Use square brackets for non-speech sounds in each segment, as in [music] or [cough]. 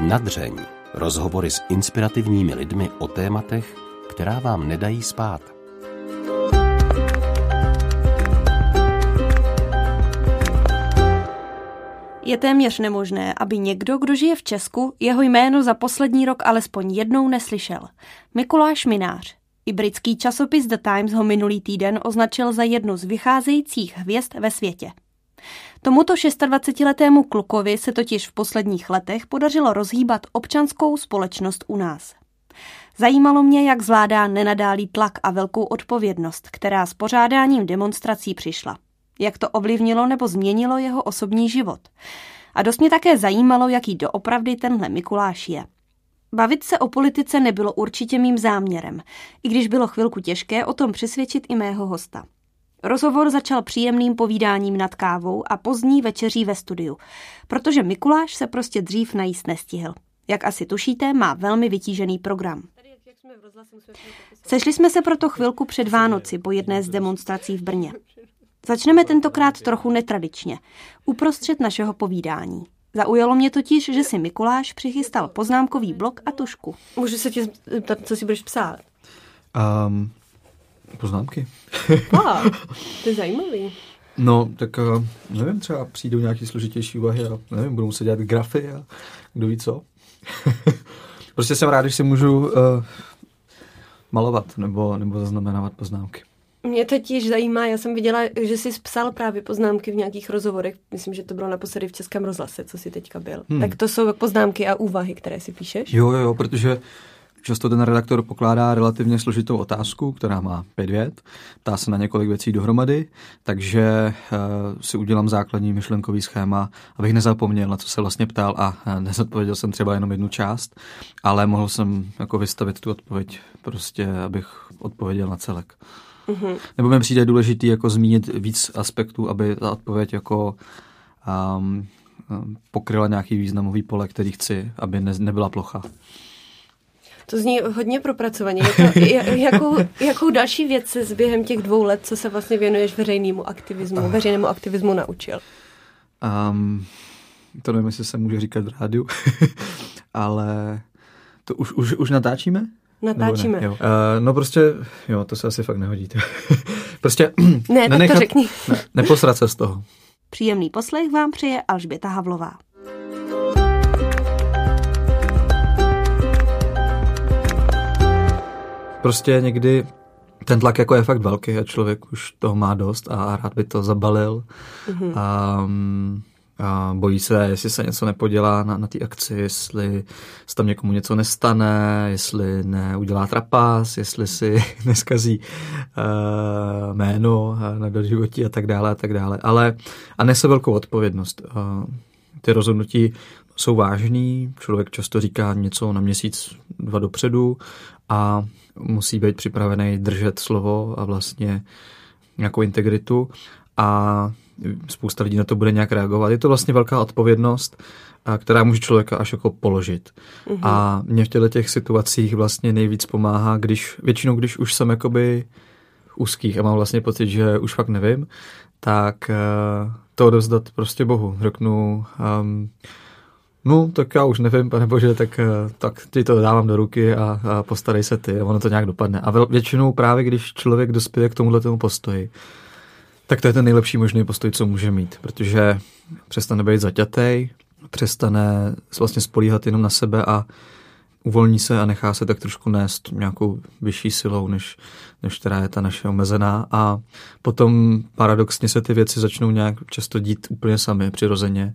Nadřeň. Rozhovory s inspirativními lidmi o tématech, která vám nedají spát. Je téměř nemožné, aby někdo, kdo žije v Česku, jeho jméno za poslední rok alespoň jednou neslyšel. Mikuláš Minář. I britský časopis The Times ho minulý týden označil za jednu z vycházejících hvězd ve světě. Tomuto 26-letému klukovi se totiž v posledních letech podařilo rozhýbat občanskou společnost u nás. Zajímalo mě, jak zvládá nenadálý tlak a velkou odpovědnost, která s pořádáním demonstrací přišla. Jak to ovlivnilo nebo změnilo jeho osobní život. A dost mě také zajímalo, jaký doopravdy tenhle Mikuláš je. Bavit se o politice nebylo určitě mým záměrem, i když bylo chvilku těžké o tom přesvědčit i mého hosta. Rozhovor začal příjemným povídáním nad kávou a pozdní večeří ve studiu, protože Mikuláš se prostě dřív najíst nestihl. Jak asi tušíte, má velmi vytížený program. Sešli jsme se proto chvilku před Vánoci po jedné z demonstrací v Brně. Začneme tentokrát trochu netradičně, uprostřed našeho povídání. Zaujalo mě totiž, že si Mikuláš přichystal poznámkový blok a tušku. Můžu se tě zeptat, co si budeš psát? Um, poznámky. A, [laughs] to je zajímavý. No, tak uh, nevím, třeba přijdou nějaké složitější úvahy a nevím, budou muset dělat grafy a kdo ví co. [laughs] prostě jsem rád, když si můžu uh, malovat nebo, nebo zaznamenávat poznámky. Mě totiž zajímá, já jsem viděla, že jsi psal právě poznámky v nějakých rozhovorech, myslím, že to bylo naposledy v Českém rozhlase, co jsi teďka byl. Hmm. Tak to jsou poznámky a úvahy, které si píšeš? Jo, jo, protože Často ten redaktor pokládá relativně složitou otázku, která má pět vět, ptá se na několik věcí dohromady, takže uh, si udělám základní myšlenkový schéma, abych nezapomněl, na co se vlastně ptal a uh, nezodpověděl jsem třeba jenom jednu část, ale mohl jsem jako vystavit tu odpověď prostě, abych odpověděl na celek. Mm-hmm. Nebo mi přijde důležitý jako zmínit víc aspektů, aby ta odpověď jako um, pokryla nějaký významový pole, který chci, aby ne, nebyla plocha. To zní hodně propracovaně. Jako, jakou, jakou další věc se během těch dvou let, co se vlastně věnuješ veřejnému aktivismu, veřejnému aktivismu naučil? Um, to nevím, jestli se může říkat v rádiu, [laughs] ale to už, už, už natáčíme? Natáčíme. Ne? Jo. Uh, no prostě, jo, to se asi fakt nehodí. [laughs] prostě ne, nenechat, tak to řekni. ne, neposrat se z toho. Příjemný poslech vám přeje Alžběta Havlová. Prostě někdy ten tlak jako je fakt velký a člověk už toho má dost a rád by to zabalil. Mm-hmm. A, a bojí se, jestli se něco nepodělá na, na té akci, jestli se tam někomu něco nestane, jestli neudělá trapas, jestli si [laughs] neskazí uh, jméno na doživotí a tak dále a tak dále. Ale a nese velkou odpovědnost. Uh, ty rozhodnutí jsou vážný, člověk často říká něco na měsíc, dva dopředu a musí být připravený držet slovo a vlastně nějakou integritu a spousta lidí na to bude nějak reagovat. Je to vlastně velká odpovědnost, která může člověka až jako položit. Mm-hmm. A mě v těchto těch situacích vlastně nejvíc pomáhá, když většinou, když už jsem jakoby úzkých a mám vlastně pocit, že už fakt nevím, tak uh, to odevzdat prostě Bohu. Řeknu, um, no tak já už nevím, pane bože, tak, uh, tak ti to dávám do ruky a, a postarej se ty, ono to nějak dopadne. A většinou právě, když člověk dospěje k tomuhle tomu postoji, tak to je ten nejlepší možný postoj, co může mít, protože přestane být zaťatej, přestane vlastně spolíhat jenom na sebe a uvolní se a nechá se tak trošku nést nějakou vyšší silou, než, než která je ta naše omezená a potom paradoxně se ty věci začnou nějak často dít úplně sami, přirozeně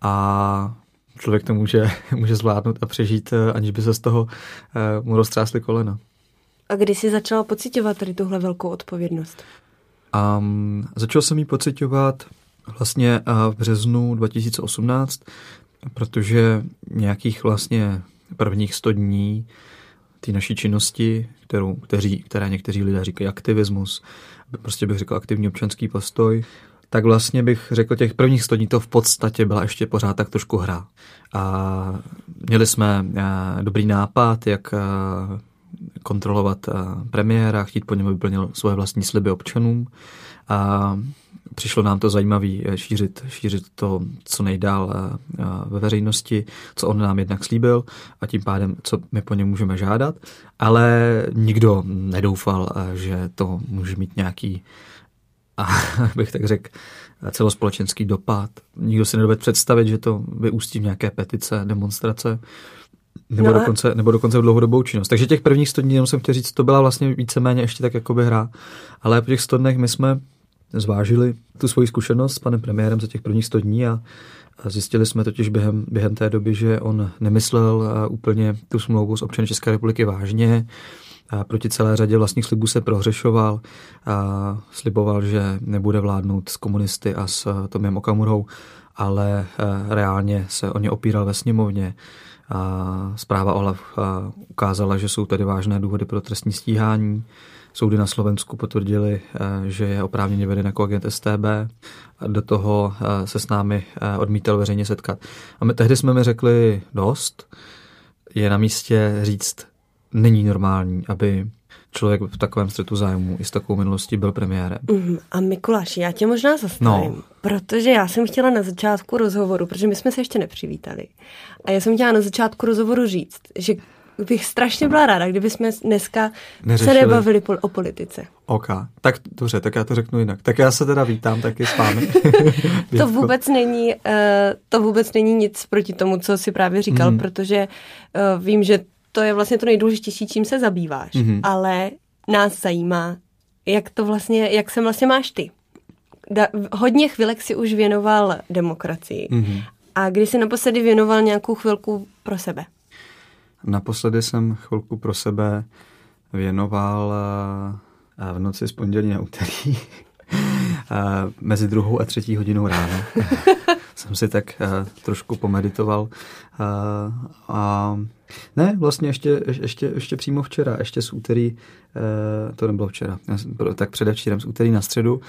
a člověk to může, [laughs] může zvládnout a přežít, eh, aniž by se z toho uh, mu roztřásly kolena. A kdy jsi začala pocitovat tady tuhle velkou odpovědnost? Um, začal jsem ji pocitovat vlastně uh, v březnu 2018, protože nějakých vlastně prvních 100 dní té naší činnosti, kterou, kteří, které někteří lidé říkají aktivismus, prostě bych řekl aktivní občanský postoj, tak vlastně bych řekl, těch prvních 100 dní to v podstatě byla ještě pořád tak trošku hra. A měli jsme dobrý nápad, jak kontrolovat premiéra, chtít po něm vyplnil svoje vlastní sliby občanům. A přišlo nám to zajímavé šířit, šířit to co nejdál ve veřejnosti, co on nám jednak slíbil a tím pádem, co my po něm můžeme žádat, ale nikdo nedoufal, že to může mít nějaký a [laughs] bych tak řekl, celospolečenský dopad. Nikdo si nedovede představit, že to vyústí v nějaké petice, demonstrace, nebo, no dokonce, nebo dokonce v dlouhodobou činnost. Takže těch prvních 100 dní, jenom jsem chtěl říct, to byla vlastně víceméně ještě tak jakoby hra. Ale po těch 100 dnech my jsme zvážili tu svoji zkušenost s panem premiérem za těch prvních 100 dní a, zjistili jsme totiž během, během té doby, že on nemyslel úplně tu smlouvu s občany České republiky vážně, proti celé řadě vlastních slibů se prohřešoval sliboval, že nebude vládnout s komunisty a s Tomem Okamurou, ale e, reálně se o ně opíral ve sněmovně. Zpráva OLAF ukázala, že jsou tady vážné důvody pro trestní stíhání. Soudy na Slovensku potvrdili, že je oprávněně veden jako agent STB. Do toho se s námi odmítal veřejně setkat. A my tehdy jsme mi řekli dost. Je na místě říct není normální, aby člověk v takovém střetu zájmu i s takovou minulostí byl premiérem. Mm, a Mikuláš, já tě možná zastavím, no. protože já jsem chtěla na začátku rozhovoru, protože my jsme se ještě nepřivítali, a já jsem chtěla na začátku rozhovoru říct, že bych strašně byla ráda, kdyby jsme dneska Neřešili. se nebavili pol- o politice. OK, tak dobře, tak já to řeknu jinak. Tak já se teda vítám taky s vámi. [laughs] to vůbec není, uh, to vůbec není nic proti tomu, co si právě říkal, mm. protože uh, vím, že to je vlastně to nejdůležitější, čím se zabýváš. Mm-hmm. Ale nás zajímá, jak to vlastně, jak se vlastně máš ty. Da, hodně chvilek si už věnoval demokracii. Mm-hmm. A kdy jsi naposledy věnoval nějakou chvilku pro sebe? Naposledy jsem chvilku pro sebe věnoval eh, v noci z pondělí na úterý [laughs] eh, mezi druhou a třetí hodinou ráno. [laughs] jsem si tak uh, trošku pomeditoval. Uh, a ne, vlastně ještě, ještě, ještě přímo včera, ještě z úterý, uh, to nebylo včera, tak předevčírem z úterý na středu,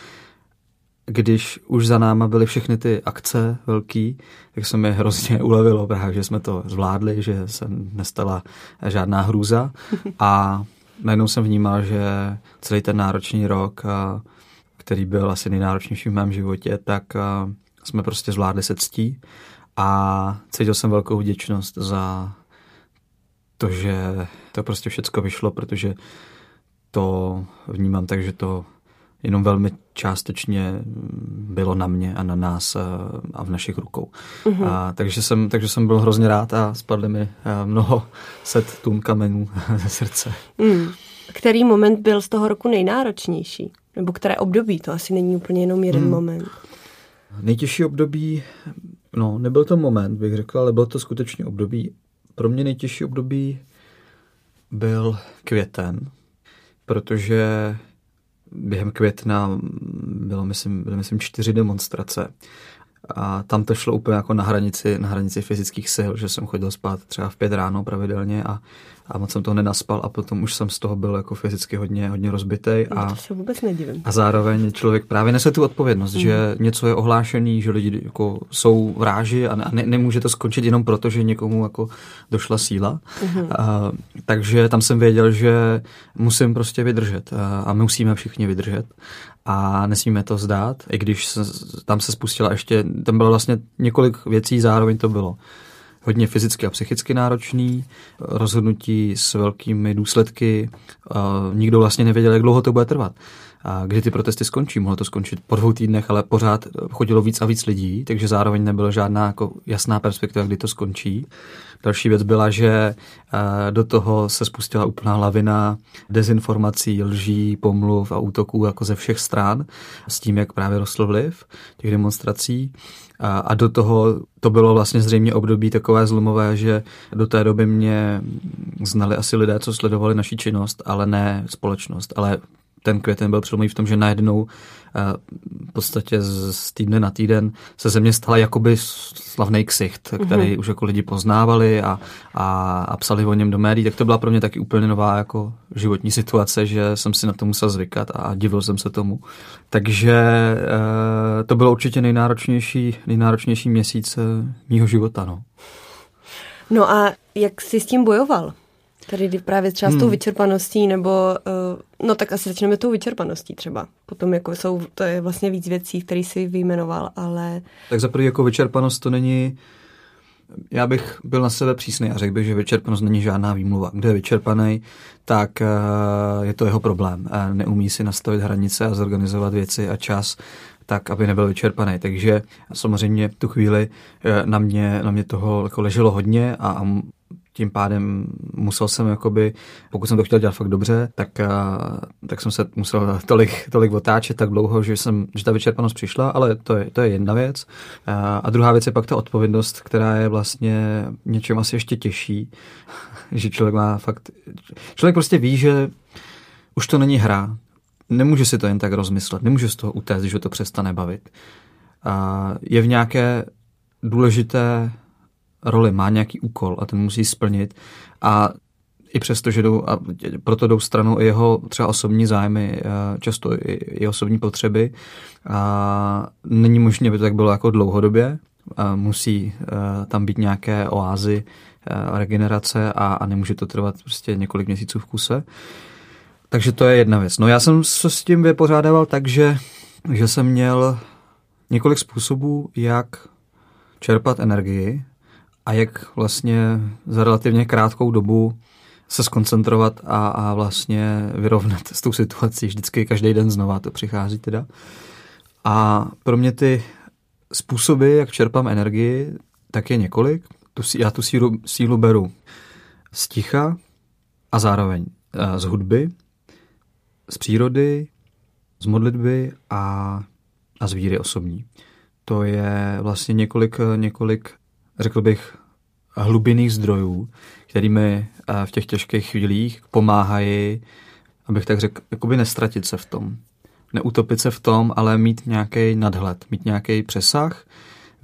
když už za náma byly všechny ty akce velký, tak se mi hrozně [laughs] ulevilo právě, že jsme to zvládli, že se nestala žádná hrůza a najednou jsem vnímal, že celý ten náročný rok, který byl asi nejnáročnější v mém životě, tak jsme prostě zvládli se ctí a cítil jsem velkou vděčnost za to, že to prostě všecko vyšlo, protože to vnímám tak, že to jenom velmi částečně bylo na mě a na nás a v našich rukou. Mm-hmm. A, takže, jsem, takže jsem byl hrozně rád a spadly mi mnoho set tun kamenů [laughs] ze srdce. Mm. Který moment byl z toho roku nejnáročnější? Nebo které období? To asi není úplně jenom jeden mm. moment. Nejtěžší období, no nebyl to moment, bych řekl, ale bylo to skutečně období. Pro mě nejtěžší období byl květen, protože během května bylo, myslím, bylo, myslím čtyři demonstrace. A tam to šlo úplně jako na hranici, na hranici fyzických sil, že jsem chodil spát třeba v pět ráno pravidelně a a moc jsem toho nenaspal a potom už jsem z toho byl jako fyzicky hodně, hodně rozbitej. A, to se vůbec nedivím. A zároveň člověk právě nese tu odpovědnost, mm. že něco je ohlášený, že lidi jako jsou vráži a ne, nemůže to skončit jenom proto, že někomu jako došla síla. Mm. A, takže tam jsem věděl, že musím prostě vydržet a, a musíme všichni vydržet a nesmíme to zdát, i když se, tam se spustila ještě, tam bylo vlastně několik věcí, zároveň to bylo hodně fyzicky a psychicky náročný, rozhodnutí s velkými důsledky. Nikdo vlastně nevěděl, jak dlouho to bude trvat. A kdy ty protesty skončí. Mohlo to skončit po dvou týdnech, ale pořád chodilo víc a víc lidí, takže zároveň nebyla žádná jako jasná perspektiva, kdy to skončí. Další věc byla, že do toho se spustila úplná lavina dezinformací, lží, pomluv a útoků jako ze všech stran s tím, jak právě rostl vliv těch demonstrací. A, a do toho to bylo vlastně zřejmě období takové zlomové, že do té doby mě znali asi lidé, co sledovali naši činnost, ale ne společnost. Ale ten květen byl přelomový v tom, že najednou eh, v podstatě z týdne na týden se ze mě stala jakoby slavný ksicht, který mm-hmm. už jako lidi poznávali a, a, a psali o něm do médií, tak to byla pro mě taky úplně nová jako životní situace, že jsem si na to musel zvykat a divil jsem se tomu. Takže e, to bylo určitě nejnáročnější, nejnáročnější měsíc mýho života. No. no a jak jsi s tím bojoval? Tady právě třeba hmm. s tou hmm. vyčerpaností, nebo uh, no tak asi začneme tou vyčerpaností třeba. Potom jako jsou, to je vlastně víc věcí, které si vyjmenoval, ale... Tak za prvý jako vyčerpanost to není, já bych byl na sebe přísný a řekl bych, že vyčerpanost není žádná výmluva. Kdo je vyčerpaný, tak uh, je to jeho problém. Neumí si nastavit hranice a zorganizovat věci a čas tak, aby nebyl vyčerpaný. Takže samozřejmě tu chvíli na mě, na mě toho jako leželo hodně a, a tím pádem musel jsem, jakoby, pokud jsem to chtěl dělat fakt dobře, tak, tak jsem se musel [laughs] tolik, tolik otáčet tak dlouho, že, jsem, že ta vyčerpanost přišla, ale to je, to je jedna věc. A druhá věc je pak ta odpovědnost, která je vlastně něčem asi ještě těžší, [laughs] že člověk má fakt... Člověk prostě ví, že už to není hra, nemůže si to jen tak rozmyslet, nemůže z toho utéct, že to přestane bavit. A je v nějaké důležité roli, má nějaký úkol a ten musí splnit a i přesto, že jdou, a proto jdou stranou i jeho třeba osobní zájmy, často i, i osobní potřeby. A není možné, aby to tak bylo jako dlouhodobě. A musí tam být nějaké oázy regenerace a, a nemůže to trvat prostě několik měsíců v kuse. Takže to je jedna věc. No já jsem se s tím vypořádával tak, že, že jsem měl několik způsobů, jak čerpat energii a jak vlastně za relativně krátkou dobu se skoncentrovat a, a vlastně vyrovnat s tou situací. Vždycky každý den znova to přichází teda. A pro mě ty způsoby, jak čerpám energii, tak je několik. Tu, já tu sílu, sílu beru z ticha a zároveň z hudby, z přírody, z modlitby a, a z víry osobní. To je vlastně několik, několik řekl bych, hlubinných zdrojů, kterými eh, v těch těžkých chvílích pomáhají, abych tak řekl, jakoby nestratit se v tom. Neutopit se v tom, ale mít nějaký nadhled, mít nějaký přesah,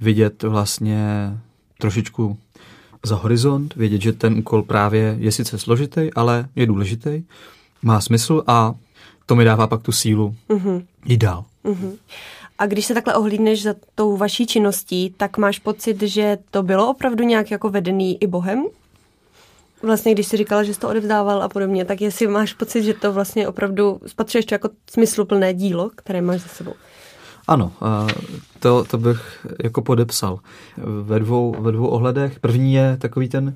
vidět vlastně trošičku za horizont, vědět, že ten úkol právě je sice složitý, ale je důležitý, má smysl a to mi dává pak tu sílu mm-hmm. jít dál. Mm-hmm. A když se takhle ohlídneš za tou vaší činností, tak máš pocit, že to bylo opravdu nějak jako vedený i Bohem? Vlastně, když jsi říkala, že jsi to odevzdával a podobně, tak jestli máš pocit, že to vlastně opravdu spatřuješ to jako smysluplné dílo, které máš za sebou? Ano, to, to bych jako podepsal ve dvou, ve dvou ohledech. První je takový ten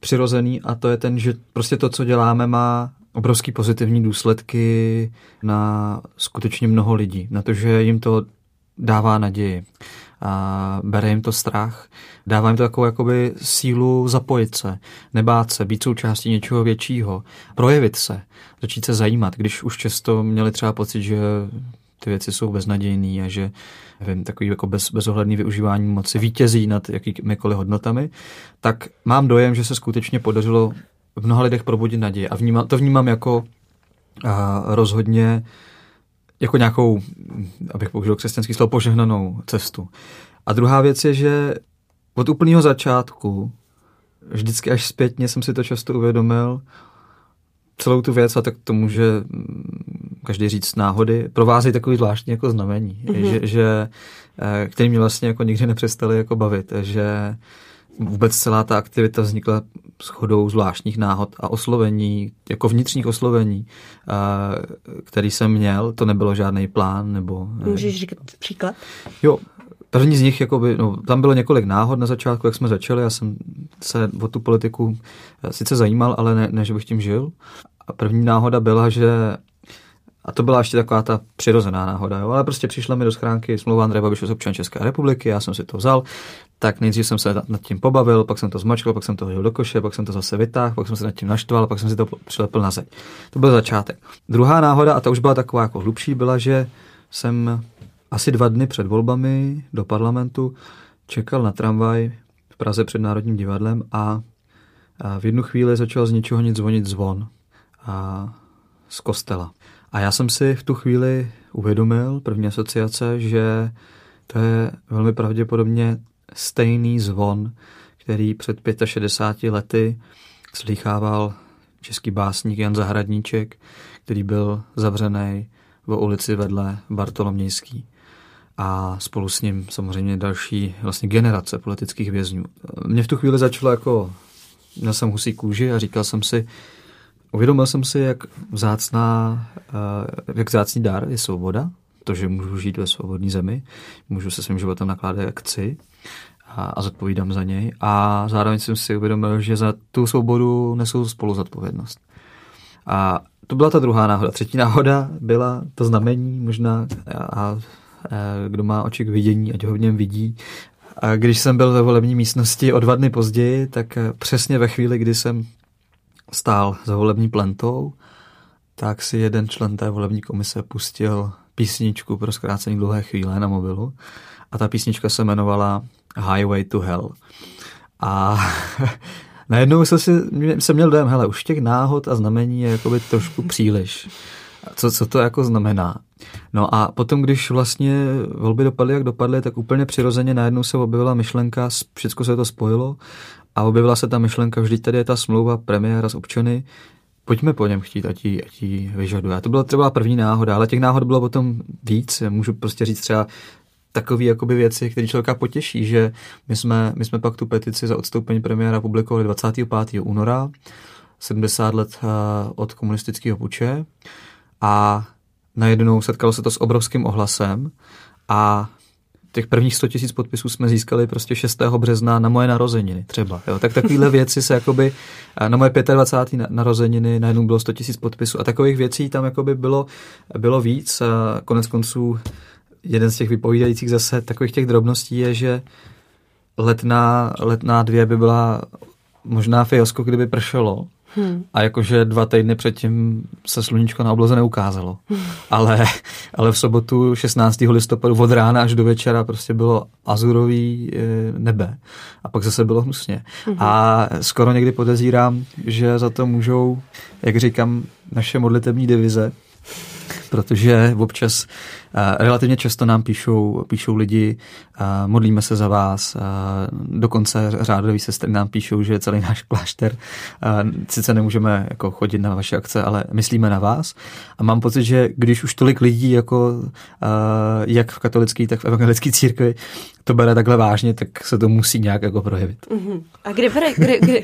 přirozený a to je ten, že prostě to, co děláme, má obrovský pozitivní důsledky na skutečně mnoho lidí, na to, že jim to dává naději. A bere jim to strach, dává jim to takovou jakoby sílu zapojit se, nebát se, být součástí něčeho většího, projevit se, začít se zajímat, když už často měli třeba pocit, že ty věci jsou beznadějný a že nevím, takový jako bez, bezohledný využívání moci vítězí nad jakýmikoliv hodnotami, tak mám dojem, že se skutečně podařilo v mnoha lidech probudit naději. A vnímám, to vnímám jako a, rozhodně jako nějakou, abych použil křesťanský slovo, požehnanou cestu. A druhá věc je, že od úplného začátku, vždycky až zpětně jsem si to často uvědomil, celou tu věc, a tak to může mm, každý říct náhody, provázejí takový zvláštní jako znamení, mm-hmm. že, že, eh, který mě vlastně jako nikdy nepřestali jako bavit, že vůbec celá ta aktivita vznikla shodou zvláštních náhod a oslovení, jako vnitřních oslovení, který jsem měl, to nebylo žádný plán nebo... Můžeš říkat příklad? Jo, První z nich, jakoby, no, tam bylo několik náhod na začátku, jak jsme začali. Já jsem se o tu politiku sice zajímal, ale ne, ne že bych tím žil. A první náhoda byla, že a to byla ještě taková ta přirozená náhoda, jo? ale prostě přišla mi do schránky smlouva Andreje Babiše z občan České republiky, já jsem si to vzal, tak nejdřív jsem se nad tím pobavil, pak jsem to zmačkal, pak jsem to hodil do koše, pak jsem to zase vytáhl, pak jsem se nad tím naštval, pak jsem si to přilepil na zeď. To byl začátek. Druhá náhoda, a ta už byla taková jako hlubší, byla, že jsem asi dva dny před volbami do parlamentu čekal na tramvaj v Praze před Národním divadlem a, a v jednu chvíli začal z ničeho nic zvonit zvon a z kostela. A já jsem si v tu chvíli uvědomil, první asociace, že to je velmi pravděpodobně stejný zvon, který před 65 lety slychával český básník Jan Zahradníček, který byl zavřený v ulici vedle Bartolomějský. A spolu s ním samozřejmě další vlastně generace politických vězňů. Mě v tu chvíli začalo jako měl jsem husí kůži a říkal jsem si, uvědomil jsem si, jak vzácná, uh, jak vzácný dar je svoboda, to, že můžu žít ve svobodné zemi, můžu se svým životem nakládat jak chci a, a zodpovídám za něj. A zároveň jsem si uvědomil, že za tu svobodu nesou spolu zodpovědnost. A to byla ta druhá náhoda. Třetí náhoda byla to znamení možná a, a kdo má oči k vidění, ať ho v něm vidí. A když jsem byl ve volební místnosti o dva dny později, tak přesně ve chvíli, kdy jsem stál za volební plentou, tak si jeden člen té volební komise pustil písničku pro zkrácení dlouhé chvíle na mobilu a ta písnička se jmenovala Highway to Hell. A [laughs] najednou jsem, si, jsem měl dojem, hele, už těch náhod a znamení je jakoby trošku příliš. Co, co to jako znamená? No a potom, když vlastně volby dopadly, jak dopadly, tak úplně přirozeně najednou se objevila myšlenka, všechno se to spojilo a objevila se ta myšlenka, vždyť tady je ta smlouva premiéra z občany, pojďme po něm chtít, ať ji vyžaduje. A to byla třeba první náhoda, ale těch náhod bylo potom víc. Můžu prostě říct třeba takové jakoby věci, které člověka potěší, že my jsme, my jsme pak tu petici za odstoupení premiéra publikovali 25. února, 70 let eh, od komunistického puče a najednou setkalo se to s obrovským ohlasem a těch prvních 100 tisíc podpisů jsme získali prostě 6. března na moje narozeniny třeba. Jo? Tak takovéhle [laughs] věci se jakoby, na moje 25. narozeniny najednou bylo 100 tisíc podpisů a takových věcí tam jakoby bylo, bylo víc a konec konců jeden z těch vypovídajících zase takových těch drobností je, že letná, letná dvě by byla možná fiasko, kdyby pršelo, Hmm. A jakože dva týdny předtím se sluníčko na obloze neukázalo. Hmm. Ale, ale v sobotu 16. listopadu od rána až do večera prostě bylo azurový eh, nebe. A pak zase bylo hnusně. Hmm. A skoro někdy podezírám, že za to můžou, jak říkám, naše modlitební divize, protože občas relativně často nám píšou, píšou lidi, modlíme se za vás, dokonce řádoví sestry nám píšou, že celý náš klášter, sice nemůžeme jako chodit na vaše akce, ale myslíme na vás a mám pocit, že když už tolik lidí jako jak v katolické, tak v evangelické církvi to bere takhle vážně, tak se to musí nějak jako projevit. Uh-huh. A kde, bere, kde, kde,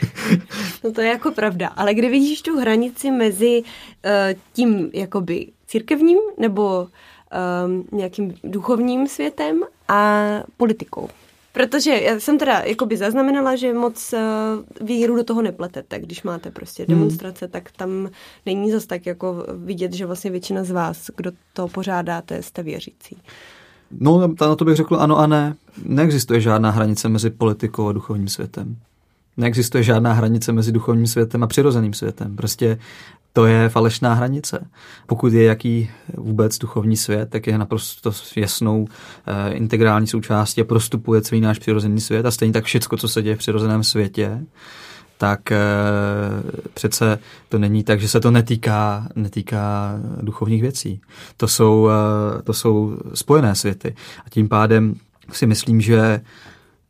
no to je jako pravda, ale kde vidíš tu hranici mezi uh, tím jakoby církevním nebo um, nějakým duchovním světem a politikou. Protože já jsem teda jakoby zaznamenala, že moc uh, víru do toho nepletete. Když máte prostě hmm. demonstrace, hmm. tak tam není zas tak jako vidět, že vlastně většina z vás, kdo to pořádáte, jste věřící. No, na to bych řekl ano a ne. Neexistuje žádná hranice mezi politikou a duchovním světem. Neexistuje žádná hranice mezi duchovním světem a přirozeným světem. Prostě to je falešná hranice. Pokud je jaký vůbec duchovní svět, tak je naprosto jasnou e, integrální součástí a prostupuje celý náš přirozený svět a stejně tak všechno, co se děje v přirozeném světě, tak e, přece to není tak, že se to netýká, netýká duchovních věcí. To jsou, e, to jsou spojené světy. A tím pádem si myslím, že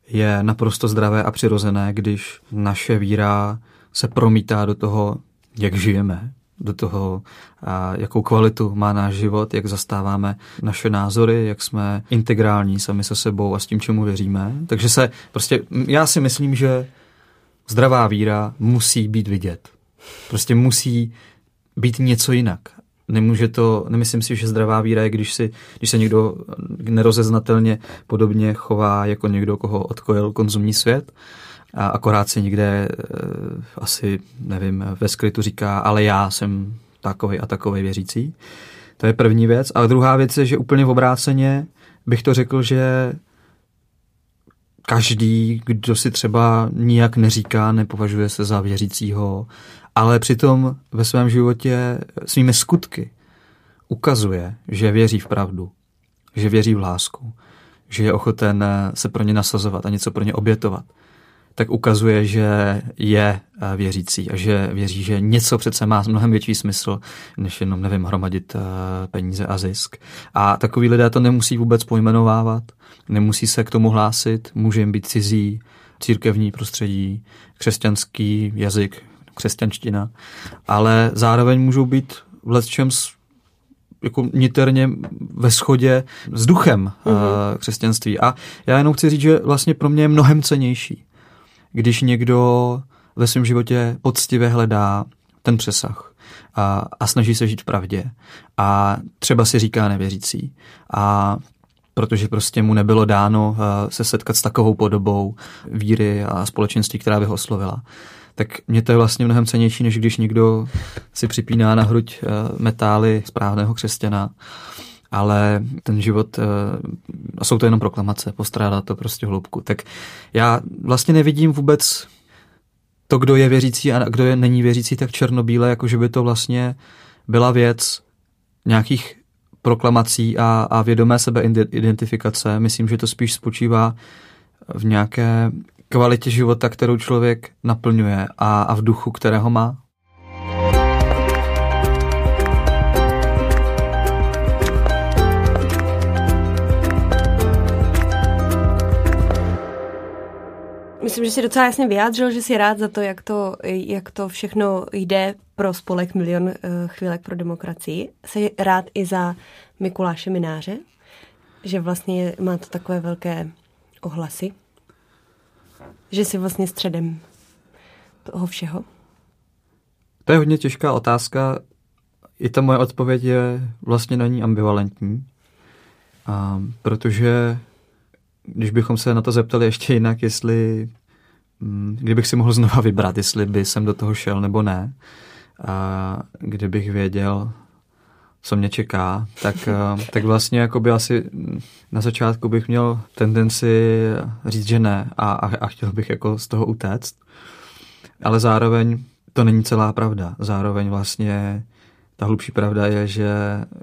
je naprosto zdravé a přirozené, když naše víra se promítá do toho, jak žijeme, do toho, jakou kvalitu má náš život, jak zastáváme naše názory, jak jsme integrální sami se sebou a s tím, čemu věříme. Takže se prostě, já si myslím, že zdravá víra musí být vidět. Prostě musí být něco jinak. Nemůže to, nemyslím si, že zdravá víra je, když, si, když se někdo nerozeznatelně podobně chová jako někdo, koho odkojil konzumní svět, a akorát si někde eh, asi, nevím, ve skrytu říká, ale já jsem takový a takový věřící. To je první věc. A druhá věc je, že úplně v obráceně bych to řekl, že každý, kdo si třeba nijak neříká, nepovažuje se za věřícího, ale přitom ve svém životě svými skutky ukazuje, že věří v pravdu, že věří v lásku, že je ochoten se pro ně nasazovat a něco pro ně obětovat, tak ukazuje, že je věřící a že věří, že něco přece má mnohem větší smysl, než jenom, nevím, hromadit eh, peníze a zisk. A takový lidé to nemusí vůbec pojmenovávat, nemusí se k tomu hlásit, může jim být cizí, církevní prostředí, křesťanský jazyk, křesťanština, ale zároveň můžou být v čem jako niterně ve shodě s duchem mm-hmm. křesťanství. A já jenom chci říct, že vlastně pro mě je mnohem cenější když někdo ve svém životě poctivě hledá ten přesah a, a snaží se žít v pravdě a třeba si říká nevěřící a protože prostě mu nebylo dáno eh, se setkat s takovou podobou víry a společenství, která by ho oslovila. Tak mě to je vlastně mnohem cenější, než když někdo si připíná na hruď eh, metály správného křesťana ale ten život, eh, a jsou to jenom proklamace, postrádá to prostě hloubku. Tak já vlastně nevidím vůbec to, kdo je věřící a kdo je není věřící, tak černobíle, jako že by to vlastně byla věc nějakých proklamací a, a vědomé sebe identifikace. Myslím, že to spíš spočívá v nějaké kvalitě života, kterou člověk naplňuje a, a v duchu, kterého má. Myslím, že si docela jasně vyjádřil, že si rád za to, jak to, jak to všechno jde pro spolek Milion uh, chvílek pro demokracii. Jsi rád i za Mikuláše Mináře, že vlastně má to takové velké ohlasy, že jsi vlastně středem toho všeho. To je hodně těžká otázka. I ta moje odpověď je vlastně na ní ambivalentní, a, protože když bychom se na to zeptali ještě jinak, jestli mm, kdybych si mohl znova vybrat, jestli by jsem do toho šel nebo ne, a kdybych věděl, co mě čeká, tak, tak vlastně jako by asi na začátku bych měl tendenci říct, že ne a, a, a chtěl bych jako z toho utéct. Ale zároveň to není celá pravda. Zároveň vlastně ta hlubší pravda je, že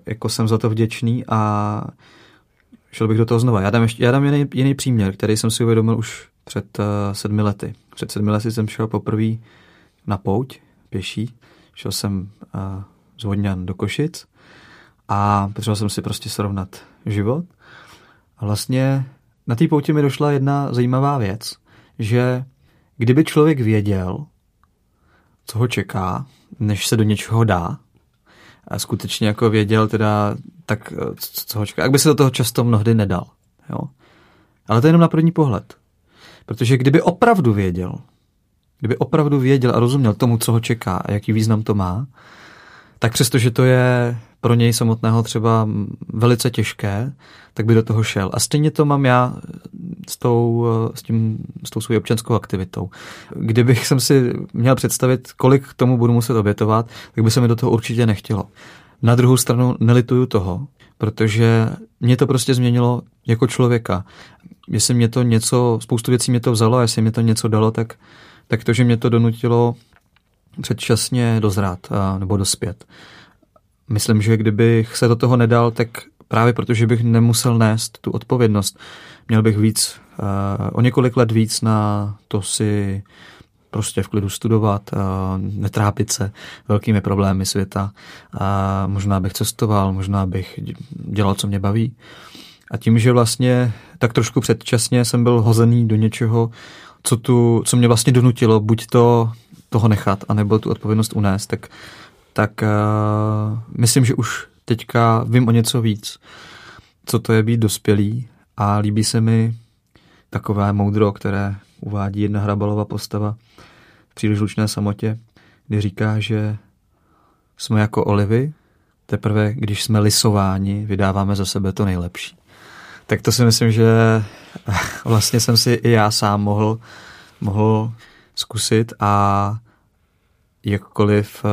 jako jsem za to vděčný a šel bych do toho znova. Já dám, ještě, já dám jiný, jiný příměr, který jsem si uvědomil už před uh, sedmi lety. Před sedmi lety jsem šel poprvé na pouť pěší. Šel jsem uh, z Vodňan do Košic a potřeboval jsem si prostě srovnat život. A vlastně na té poutě mi došla jedna zajímavá věc, že kdyby člověk věděl, co ho čeká, než se do něčeho dá, a skutečně jako věděl teda, tak co ho čeká, jak by se do toho často mnohdy nedal. Jo? Ale to je jenom na první pohled. Protože kdyby opravdu věděl, kdyby opravdu věděl a rozuměl tomu, co ho čeká a jaký význam to má, tak přestože to je pro něj samotného třeba velice těžké, tak by do toho šel. A stejně to mám já s tou, s tím, s tou svou občanskou aktivitou. Kdybych jsem si měl představit, kolik k tomu budu muset obětovat, tak by se mi do toho určitě nechtělo. Na druhou stranu nelituju toho, protože mě to prostě změnilo jako člověka. Jestli mě to něco, spoustu věcí mě to vzalo a jestli mě to něco dalo, tak, tak to, že mě to donutilo předčasně dozrát a, nebo dospět. Myslím, že kdybych se do toho nedal, tak právě protože bych nemusel nést tu odpovědnost, měl bych víc, uh, o několik let víc na to si prostě v klidu studovat, uh, netrápit se velkými problémy světa. Možná bych cestoval, možná bych dělal, co mě baví. A tím, že vlastně tak trošku předčasně jsem byl hozený do něčeho, co, tu, co mě vlastně donutilo buď to toho nechat, anebo tu odpovědnost unést, tak, tak uh, myslím, že už teďka vím o něco víc, co to je být dospělý a líbí se mi takové moudro, které uvádí jedna hrabalová postava v příliš lučné samotě, kdy říká, že jsme jako olivy, teprve když jsme lisováni, vydáváme za sebe to nejlepší. Tak to si myslím, že [laughs] vlastně jsem si i já sám mohl, mohl zkusit a jakkoliv uh,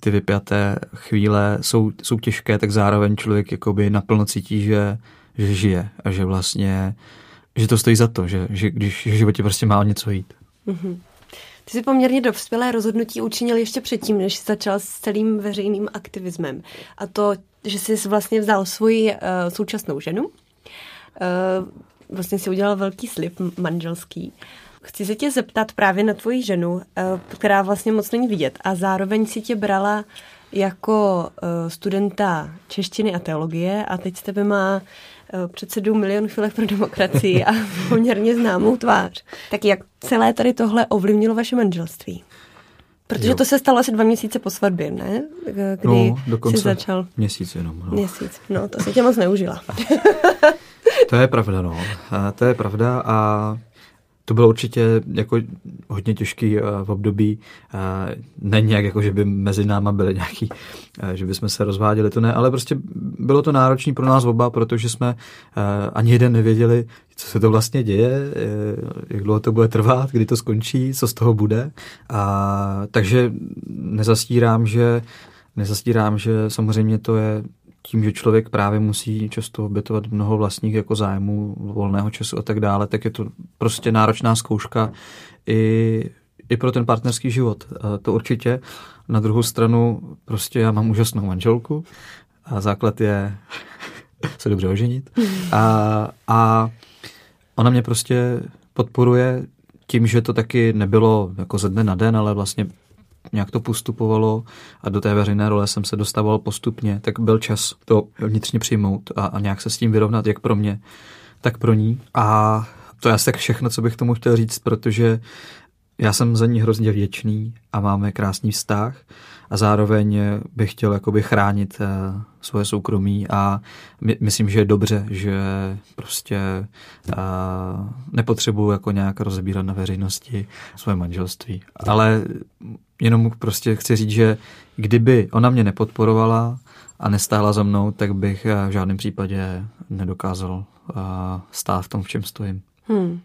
ty vypjaté chvíle jsou, jsou těžké, tak zároveň člověk jakoby naplno cítí, že, že žije a že vlastně, že to stojí za to, že, že když v životě prostě má o něco jít. Mm-hmm. Ty jsi poměrně dospělé rozhodnutí učinil ještě předtím, než jsi začal s celým veřejným aktivismem. A to, že jsi vlastně vzal svoji uh, současnou ženu, uh, vlastně si udělal velký slib manželský Chci se tě zeptat právě na tvoji ženu, eh, která vlastně moc není vidět a zároveň si tě brala jako eh, studenta češtiny a teologie a teď s tebe má eh, předsedu Milion chvílek pro demokracii a [laughs] poměrně známou tvář. Tak jak celé tady tohle ovlivnilo vaše manželství? Protože jo. to se stalo asi dva měsíce po svatbě, ne? Kdy no, dokonce jsi začal... měsíc jenom. No. Měsíc, no to se tě moc neužila. [laughs] to je pravda, no. To je pravda a to bylo určitě jako hodně těžký v období. Není jak jako, že by mezi náma byly nějaký, že bychom se rozváděli, to ne, ale prostě bylo to náročné pro nás oba, protože jsme ani jeden nevěděli, co se to vlastně děje, jak dlouho to bude trvat, kdy to skončí, co z toho bude. A, takže nezastírám, že nezastírám, že samozřejmě to je tím, že člověk právě musí často obětovat mnoho vlastních jako zájmů, volného času a tak dále, tak je to prostě náročná zkouška i, i pro ten partnerský život. To určitě. Na druhou stranu prostě já mám úžasnou manželku a základ je [laughs] se dobře oženit. A, a ona mě prostě podporuje tím, že to taky nebylo jako ze dne na den, ale vlastně nějak to postupovalo a do té veřejné role jsem se dostával postupně, tak byl čas to vnitřně přijmout a, a nějak se s tím vyrovnat, jak pro mě, tak pro ní. A to je asi tak všechno, co bych tomu chtěl říct, protože já jsem za ní hrozně vděčný a máme krásný vztah a zároveň bych chtěl jakoby chránit eh, svoje soukromí a my, myslím, že je dobře, že prostě uh, nepotřebuji jako nějak rozebírat na veřejnosti svoje manželství. Ale jenom prostě chci říct, že kdyby ona mě nepodporovala a nestála za mnou, tak bych v žádném případě nedokázal uh, stát v tom, v čem stojím. Hmm.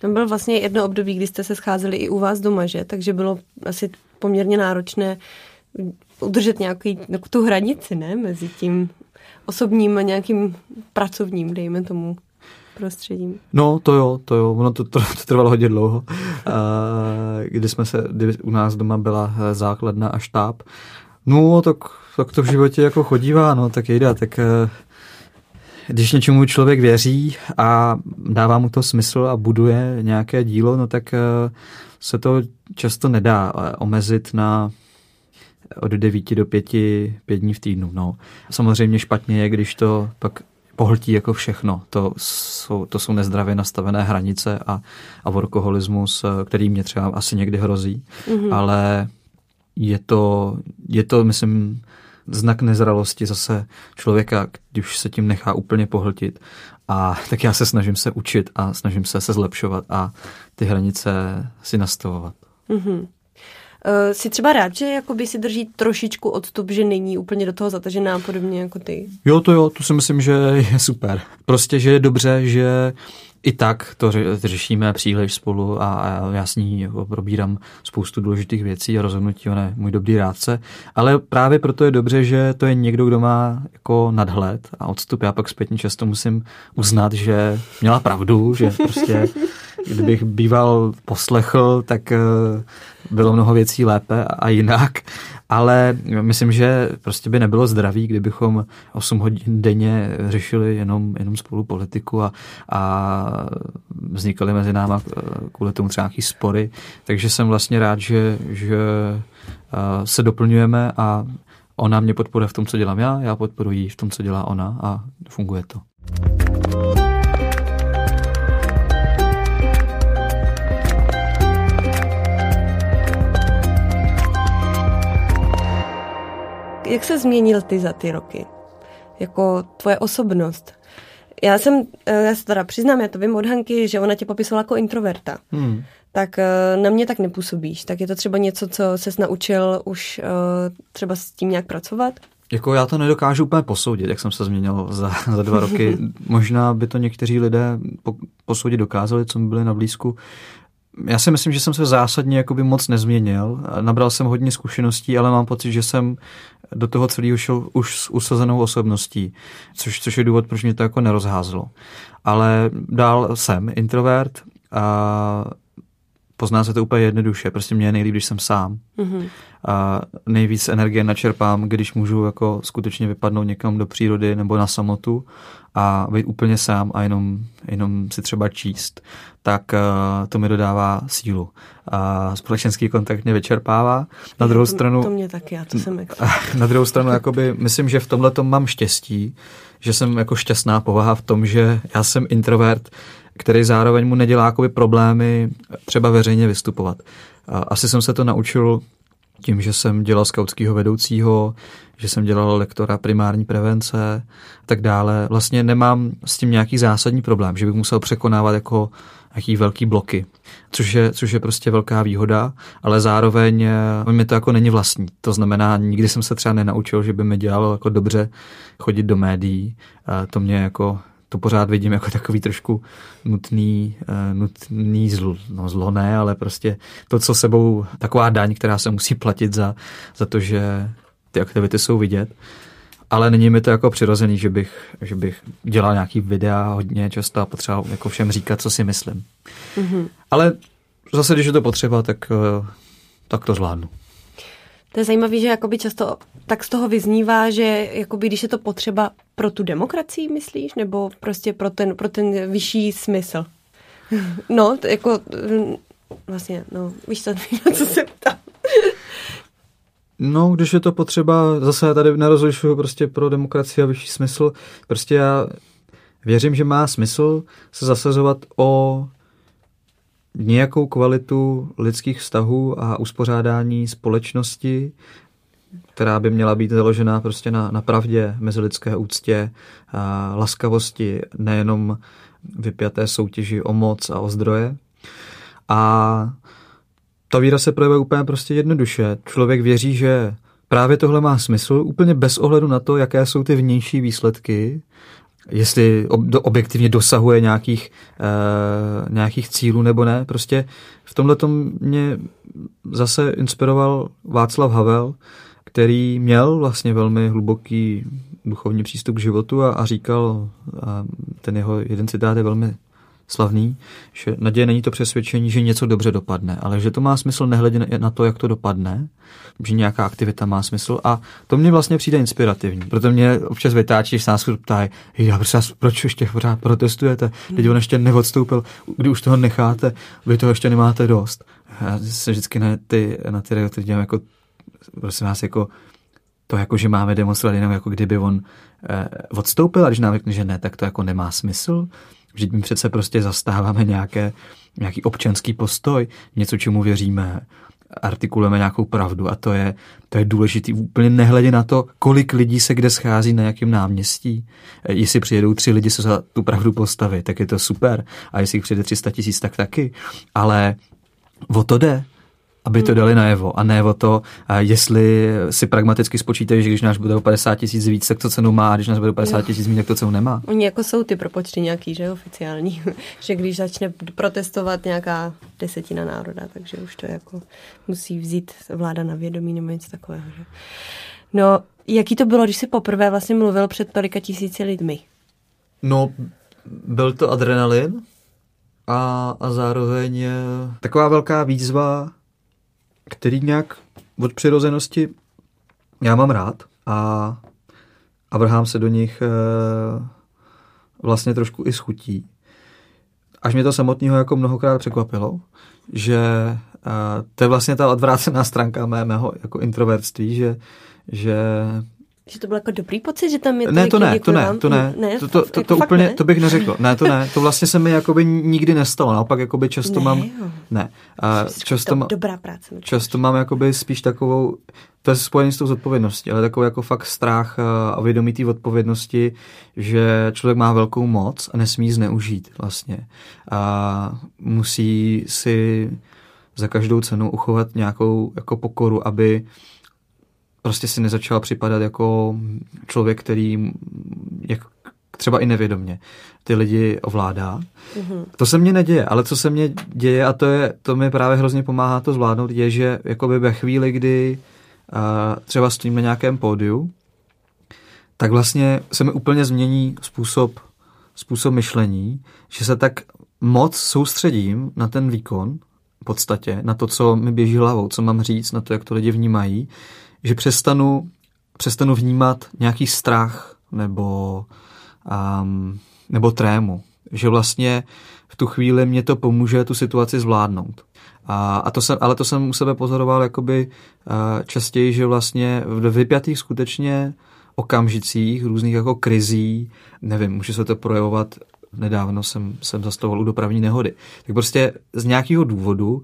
Tam bylo vlastně jedno období, kdy jste se scházeli i u vás doma, že? Takže bylo asi poměrně náročné udržet nějaký, tu hranici, ne? Mezi tím osobním a nějakým pracovním, dejme tomu prostředím. No, to jo, to jo, ono to, to, to trvalo hodně dlouho. kdy jsme se, kdy u nás doma byla základna a štáb. No, tak, tak to v životě jako chodívá, no, tak jde, tak eh, když něčemu člověk věří a dává mu to smysl a buduje nějaké dílo, no tak eh, se to často nedá eh, omezit na od 9 do 5, 5 dní v týdnu. No. Samozřejmě špatně je, když to pak pohltí jako všechno. To jsou, to jsou nezdravě nastavené hranice a, a workoholismus, který mě třeba asi někdy hrozí, mm-hmm. ale je to, je to, myslím, znak nezralosti zase člověka, když se tím nechá úplně pohltit. A tak já se snažím se učit a snažím se se zlepšovat a ty hranice si nastavovat. Mm-hmm. Uh, jsi třeba rád, že jakoby si drží trošičku odstup, že není úplně do toho zatažená podobně jako ty? Jo, to jo, to si myslím, že je super. Prostě, že je dobře, že i tak to řešíme příliš spolu a, a já s ní probírám spoustu důležitých věcí a rozhodnutí, on je můj dobrý rádce, ale právě proto je dobře, že to je někdo, kdo má jako nadhled a odstup. Já pak zpětně často musím uznat, že měla pravdu, že prostě [laughs] kdybych býval poslechl, tak eh, bylo mnoho věcí lépe a jinak, ale myslím, že prostě by nebylo zdravý, kdybychom 8 hodin denně řešili jenom, jenom spolu politiku a, a vznikaly mezi náma eh, kvůli tomu třeba nějaký spory, takže jsem vlastně rád, že, že eh, se doplňujeme a ona mě podporuje v tom, co dělám já, já podporuji v tom, co dělá ona a funguje to. Jak se změnil ty za ty roky? Jako tvoje osobnost? Já jsem, eh, já se teda přiznám, já to vím od Hanky, že ona tě popisovala jako introverta. Hmm. Tak eh, na mě tak nepůsobíš. Tak je to třeba něco, co ses naučil už eh, třeba s tím nějak pracovat? Jako já to nedokážu úplně posoudit, jak jsem se změnil za, za dva roky. [laughs] Možná by to někteří lidé posoudit dokázali, co mi byli na blízku já si myslím, že jsem se zásadně jakoby moc nezměnil. Nabral jsem hodně zkušeností, ale mám pocit, že jsem do toho celého šel už s usazenou osobností, což, což je důvod, proč mě to jako nerozházelo. Ale dál jsem introvert a pozná se to úplně jednoduše. Prostě mě je nejlíp, když jsem sám. Mm-hmm. A nejvíc energie načerpám, když můžu jako skutečně vypadnout někam do přírody nebo na samotu a být úplně sám a jenom, jenom si třeba číst, tak uh, to mi dodává sílu. A společenský kontakt mě vyčerpává. Na druhou to, stranu... To mě taky, já to jsem. [laughs] Na druhou stranu, jakoby, myslím, že v tomhle mám štěstí, že jsem jako šťastná povaha v tom, že já jsem introvert, který zároveň mu nedělá jakoby problémy třeba veřejně vystupovat. Asi jsem se to naučil tím, že jsem dělal skautského vedoucího, že jsem dělal lektora primární prevence a tak dále. Vlastně nemám s tím nějaký zásadní problém, že bych musel překonávat jako nějaký velký bloky, což je, což je prostě velká výhoda, ale zároveň eh, mi to jako není vlastní. To znamená, nikdy jsem se třeba nenaučil, že by mi dělalo jako dobře chodit do médií. To mě jako to pořád vidím jako takový trošku nutný, eh, nutný zlo, no zlo ne, ale prostě to, co sebou, taková daň, která se musí platit za, za to, že ty aktivity jsou vidět. Ale není mi to jako přirozený, že bych, že bych dělal nějaký videa hodně často a potřeboval jako všem říkat, co si myslím. Mm-hmm. Ale zase, když je to potřeba, tak, eh, tak to zvládnu. To je zajímavé, že jakoby často tak z toho vyznívá, že jakoby, když je to potřeba pro tu demokracii, myslíš? Nebo prostě pro ten, pro ten vyšší smysl? No, to jako vlastně, no, víš co, [laughs] na co se ptám. No, když je to potřeba, zase tady nerozlišuju prostě pro demokracii a vyšší smysl. Prostě já věřím, že má smysl se zasazovat o nějakou kvalitu lidských vztahů a uspořádání společnosti, která by měla být založená prostě na, na pravdě, mezilidské úctě, a laskavosti, nejenom vypjaté soutěži o moc a o zdroje. A ta víra se projevuje úplně prostě jednoduše. Člověk věří, že právě tohle má smysl, úplně bez ohledu na to, jaké jsou ty vnější výsledky jestli objektivně dosahuje nějakých, uh, nějakých cílů nebo ne. Prostě v tomhle mě zase inspiroval Václav Havel, který měl vlastně velmi hluboký duchovní přístup k životu a, a říkal, a ten jeho jeden citát je velmi slavný, že naděje není to přesvědčení, že něco dobře dopadne, ale že to má smysl nehledě na to, jak to dopadne, že nějaká aktivita má smysl a to mě vlastně přijde inspirativní. Proto mě občas vytáčí, se nás ptají, já prostě, proč ještě pořád protestujete, teď on ještě neodstoupil, kdy už toho necháte, vy toho ještě nemáte dost. Já se vždycky na ty, na ty rejoty dělám jako, prosím vás, jako to jako, že máme demonstrovat jenom jako kdyby on eh, odstoupil a když nám řekne, že ne, tak to jako nemá smysl. Vždyť my přece prostě zastáváme nějaké, nějaký občanský postoj, něco, čemu věříme, artikulujeme nějakou pravdu a to je, to je důležité úplně nehledě na to, kolik lidí se kde schází na jakém náměstí. Jestli přijedou tři lidi se za tu pravdu postavit, tak je to super. A jestli jich přijde 300 tisíc, tak taky. Ale o to jde aby to hmm. dali najevo a ne o to, jestli si pragmaticky spočítají, že když nás bude o 50 tisíc víc, tak to cenu má, a když nás bude o 50 tisíc méně, tak to cenu nemá. Oni jako jsou ty propočty nějaký, že oficiální, [laughs] že když začne protestovat nějaká desetina národa, takže už to jako musí vzít vláda na vědomí nebo něco takového. Že? No, jaký to bylo, když jsi poprvé vlastně mluvil před tolika tisíci lidmi? No, byl to adrenalin a, a zároveň taková velká výzva který nějak od přirozenosti já mám rád a, a vrhám se do nich e, vlastně trošku i schutí. Až mě to samotného jako mnohokrát překvapilo, že e, to je vlastně ta odvrácená stránka mé, mého jako introvertství, že, že že to byl jako dobrý pocit, že tam je Ne, to ne, to ne, to ne, ne, to, to, to, to úplně, ne? to bych neřekl. Ne, to ne, to vlastně se mi jakoby nikdy nestalo, naopak jakoby [laughs] často ne, mám, jo. ne, a často, mám, dobrá práce. Často mám jakoby spíš takovou, to je spojený s tou zodpovědností, ale takovou jako fakt strach a vědomí té odpovědnosti, že člověk má velkou moc a nesmí zneužít vlastně. A musí si za každou cenu uchovat nějakou jako pokoru, aby prostě si nezačal připadat jako člověk, který jak třeba i nevědomně ty lidi ovládá. Mm-hmm. To se mně neděje, ale co se mně děje, a to, je, to mi právě hrozně pomáhá to zvládnout, je, že jakoby ve chvíli, kdy uh, třeba stojím na nějakém pódiu, tak vlastně se mi úplně změní způsob, způsob myšlení, že se tak moc soustředím na ten výkon, v podstatě, na to, co mi běží hlavou, co mám říct, na to, jak to lidi vnímají, že přestanu, přestanu vnímat nějaký strach nebo, um, nebo trému. Že vlastně v tu chvíli mě to pomůže tu situaci zvládnout. A, a to jsem, ale to jsem u sebe pozoroval jakoby uh, častěji, že vlastně v vypjatých skutečně okamžicích, různých jako krizí, nevím, může se to projevovat, nedávno jsem, jsem zastavoval u dopravní nehody. Tak prostě z nějakého důvodu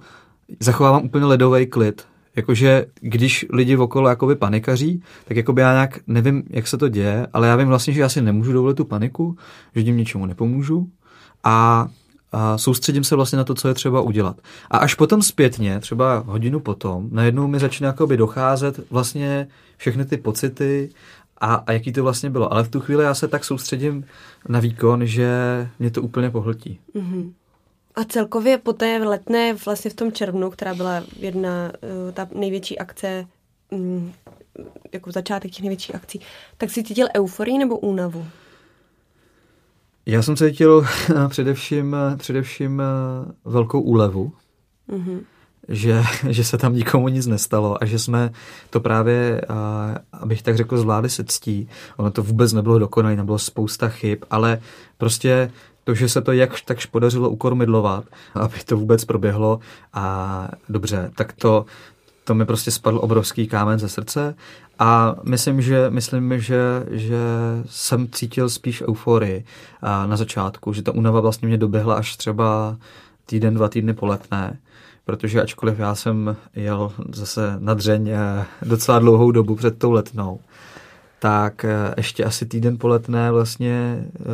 zachovávám úplně ledový klid jakože když lidi okolo jakoby panikaří, tak jakoby já nějak nevím, jak se to děje, ale já vím vlastně, že já si nemůžu dovolit tu paniku, že tím ničemu nepomůžu a a soustředím se vlastně na to, co je třeba udělat. A až potom zpětně, třeba hodinu potom, najednou mi začne jakoby docházet vlastně všechny ty pocity a, a jaký to vlastně bylo. Ale v tu chvíli já se tak soustředím na výkon, že mě to úplně pohltí. Mm-hmm. A celkově po té letné, vlastně v tom červnu, která byla jedna, eh, ta největší akce, mm, jako začátek těch největších akcí, tak si cítil euforii nebo únavu? Já jsem cítil [laughs] především, především eh, velkou úlevu, mm-hmm. že, že se tam nikomu nic nestalo a že jsme to právě, abych tak řekl, zvládli se ctí. Ono to vůbec nebylo dokonalé, nebylo spousta chyb, ale prostě to, že se to jakž takž podařilo ukormidlovat, aby to vůbec proběhlo a dobře, tak to, to mi prostě spadl obrovský kámen ze srdce. A myslím, že, myslím, že, že jsem cítil spíš euforii na začátku, že ta únava vlastně mě doběhla až třeba týden, dva týdny po letné, protože ačkoliv já jsem jel zase na dřeň eh, docela dlouhou dobu před tou letnou, tak eh, ještě asi týden po letné vlastně eh,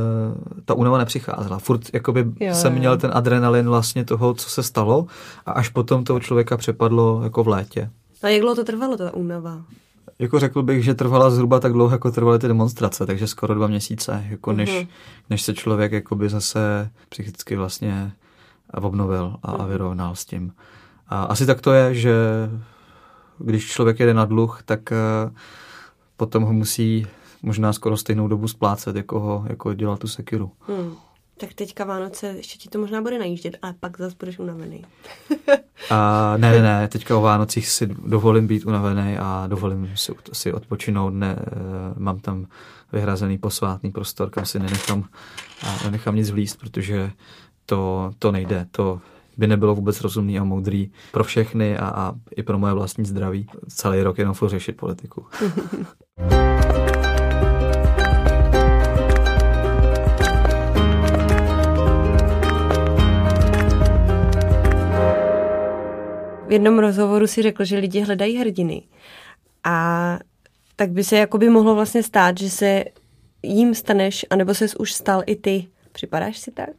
ta únava nepřicházela. Furt jakoby jo, jsem měl ten adrenalin vlastně toho, co se stalo a až potom toho člověka přepadlo jako v létě. A jak dlouho to trvalo, ta únava? Jako řekl bych, že trvala zhruba tak dlouho, jako trvaly ty demonstrace, takže skoro dva měsíce, jako než, uh-huh. než se člověk jakoby zase psychicky vlastně obnovil a, a vyrovnal s tím. A asi tak to je, že když člověk jede na dluh, tak uh, potom ho musí možná skoro stejnou dobu splácet, jako, ho, jako dělal tu sekiru. Hmm. Tak teďka Vánoce, ještě ti to možná bude najíždět, ale pak zase budeš unavený. a [laughs] ne, ne, ne, teďka o Vánocích si dovolím být unavený a dovolím si, si odpočinout. Ne, eh, mám tam vyhrazený posvátný prostor, kam si nenechám, a nenechám nic vlíst, protože to, to nejde. To by nebylo vůbec rozumný a moudrý pro všechny a, a i pro moje vlastní zdraví. Celý rok jenom furt řešit politiku. [laughs] v jednom rozhovoru si řekl, že lidi hledají hrdiny. A tak by se jakoby mohlo vlastně stát, že se jim staneš, anebo ses už stal i ty. Připadáš si tak?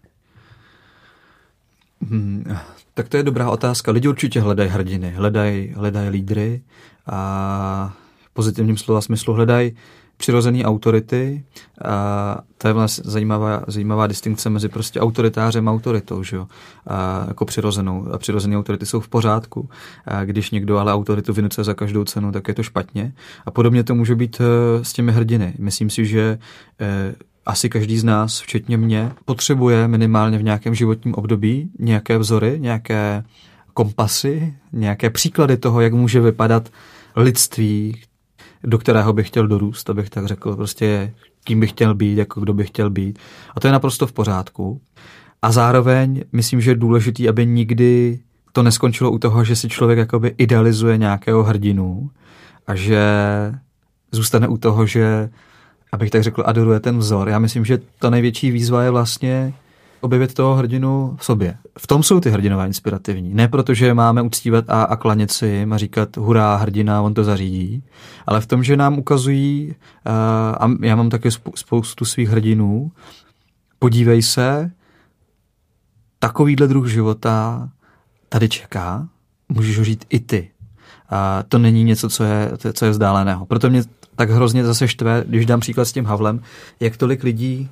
Hmm, tak to je dobrá otázka. Lidi určitě hledají hrdiny, hledají, hledají lídry a pozitivním slova smyslu hledají přirozené autority. A to je vlastně zajímavá, zajímavá distinkce mezi prostě autoritářem a autoritou, že jo? A jako přirozenou. A přirozené autority jsou v pořádku. A když někdo ale autoritu vynucuje za každou cenu, tak je to špatně. A podobně to může být eh, s těmi hrdiny. Myslím si, že eh, asi každý z nás, včetně mě, potřebuje minimálně v nějakém životním období nějaké vzory, nějaké kompasy, nějaké příklady toho, jak může vypadat lidství, do kterého bych chtěl dorůst, abych tak řekl, prostě kým bych chtěl být, jako kdo bych chtěl být. A to je naprosto v pořádku. A zároveň myslím, že je důležitý, aby nikdy to neskončilo u toho, že si člověk jakoby idealizuje nějakého hrdinu a že zůstane u toho, že, abych tak řekl, adoruje ten vzor. Já myslím, že ta největší výzva je vlastně objevit toho hrdinu v sobě. V tom jsou ty hrdinové inspirativní. Ne proto, že máme uctívat a, a klanět si jim a říkat hurá, hrdina, on to zařídí, ale v tom, že nám ukazují, uh, a já mám také spoustu svých hrdinů, podívej se, takovýhle druh života tady čeká, můžeš ho žít i ty. A to není něco, co je, co je vzdáleného. Proto mě tak hrozně zase štve, když dám příklad s tím Havlem, jak tolik lidí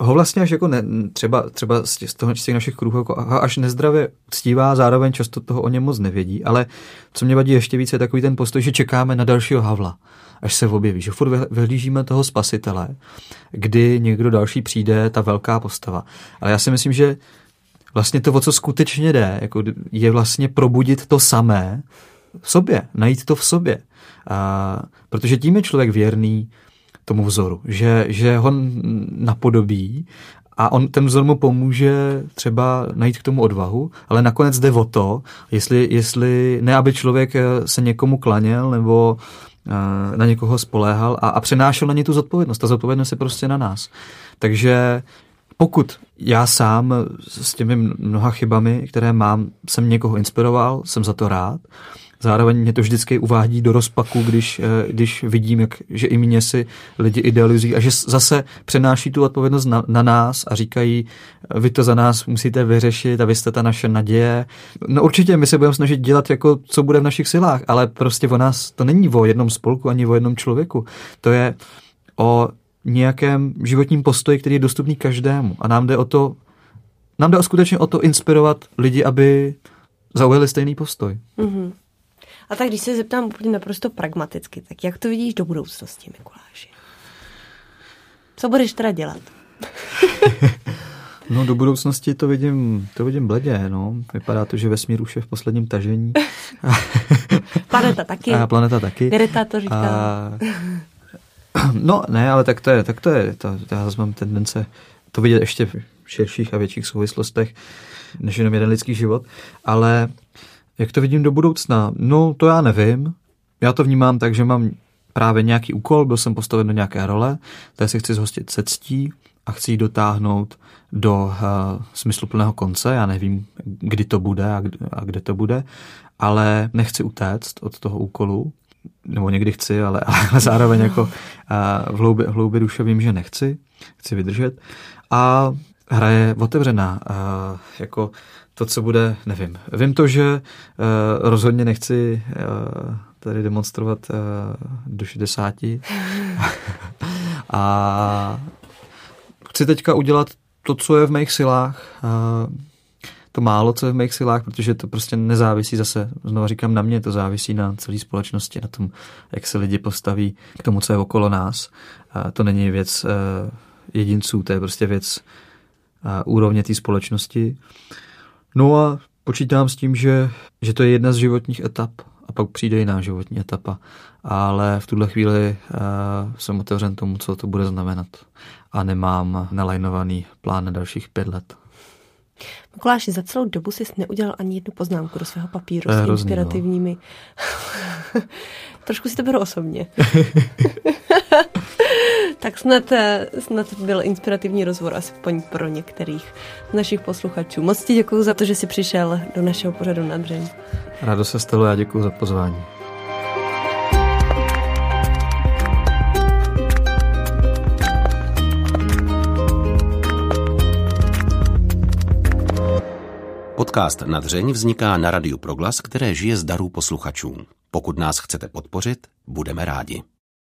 ho vlastně až jako ne, třeba, třeba z, z, toho, z těch našich kruhů jako až nezdravě ctívá, zároveň často toho o něm moc nevědí, ale co mě vadí ještě více je takový ten postoj, že čekáme na dalšího Havla, až se objeví, že furt vyhlížíme toho spasitele, kdy někdo další přijde, ta velká postava. Ale já si myslím, že vlastně to, o co skutečně jde, jako je vlastně probudit to samé v sobě, najít to v sobě. A, protože tím je člověk věrný tomu vzoru, že, že ho napodobí a on, ten vzor mu pomůže třeba najít k tomu odvahu, ale nakonec jde o to, jestli, jestli ne, aby člověk eh, se někomu klaněl nebo uh, na někoho spoléhal a, a přenášel na ně tu zodpovědnost. Ta zodpovědnost je prostě na nás. Takže pokud já sám s těmi mnoha chybami, které mám, jsem někoho inspiroval, jsem za to rád, Zároveň mě to vždycky uvádí do rozpaku, když, eh, když vidím, jak, že i mě si lidi idealizují a že zase přenáší tu odpovědnost na, na nás a říkají, vy to za nás musíte vyřešit a vy jste ta naše naděje. No určitě my se budeme snažit dělat, jako co bude v našich silách, ale prostě o nás to není o jednom spolku ani o jednom člověku. To je o nějakém životním postoji, který je dostupný každému. A nám jde o to, nám jde skutečně o to inspirovat lidi, aby zaujali stejný postoj. Mm-hmm. A tak když se zeptám úplně naprosto pragmaticky, tak jak to vidíš do budoucnosti, Mikuláši? Co budeš teda dělat? [laughs] No do budoucnosti to vidím, to vidím bledě, no. Vypadá to, že vesmír už je v posledním tažení. [laughs] planeta taky. A planeta taky. Vireta to říká. A... [clears throat] No ne, ale tak to je, tak to je, to, to já mám tendence to vidět ještě v širších a větších souvislostech, než jenom jeden lidský život, ale jak to vidím do budoucna? No, to já nevím. Já to vnímám tak, že mám právě nějaký úkol, byl jsem postaven do nějaké role, tak se chci zhostit se ctí a chci ji dotáhnout do uh, smysluplného konce. Já nevím, kdy to bude a, kdy, a kde to bude, ale nechci utéct od toho úkolu, nebo někdy chci, ale, [laughs] ale zároveň jako uh, v, hloubi, v hloubi duše vím, že nechci, chci vydržet. A hra je otevřená. Uh, jako to, co bude, nevím. Vím to, že uh, rozhodně nechci uh, tady demonstrovat uh, do 60. [laughs] a chci teďka udělat to, co je v mých silách, uh, to málo, co je v mých silách, protože to prostě nezávisí zase, znovu říkám na mě, to závisí na celé společnosti, na tom, jak se lidi postaví k tomu, co je okolo nás. Uh, to není věc uh, jedinců, to je prostě věc uh, úrovně té společnosti. No a počítám s tím, že, že to je jedna z životních etap a pak přijde jiná životní etapa. Ale v tuhle chvíli uh, jsem otevřen tomu, co to bude znamenat. A nemám nalajnovaný plán na dalších pět let. Mikuláši, za celou dobu jsi neudělal ani jednu poznámku do svého papíru s hrozný, no. inspirativními. No. [laughs] Trošku si to beru osobně. [laughs] tak snad, eh, snad byl inspirativní rozhovor aspoň pro některých z našich posluchačů. Moc ti děkuji za to, že jsi přišel do našeho pořadu na dřeň. Rádo se stalo, já děkuji za pozvání. Podcast na dřeň vzniká na Radiu Proglas, které žije z darů posluchačů. Pokud nás chcete podpořit, budeme rádi.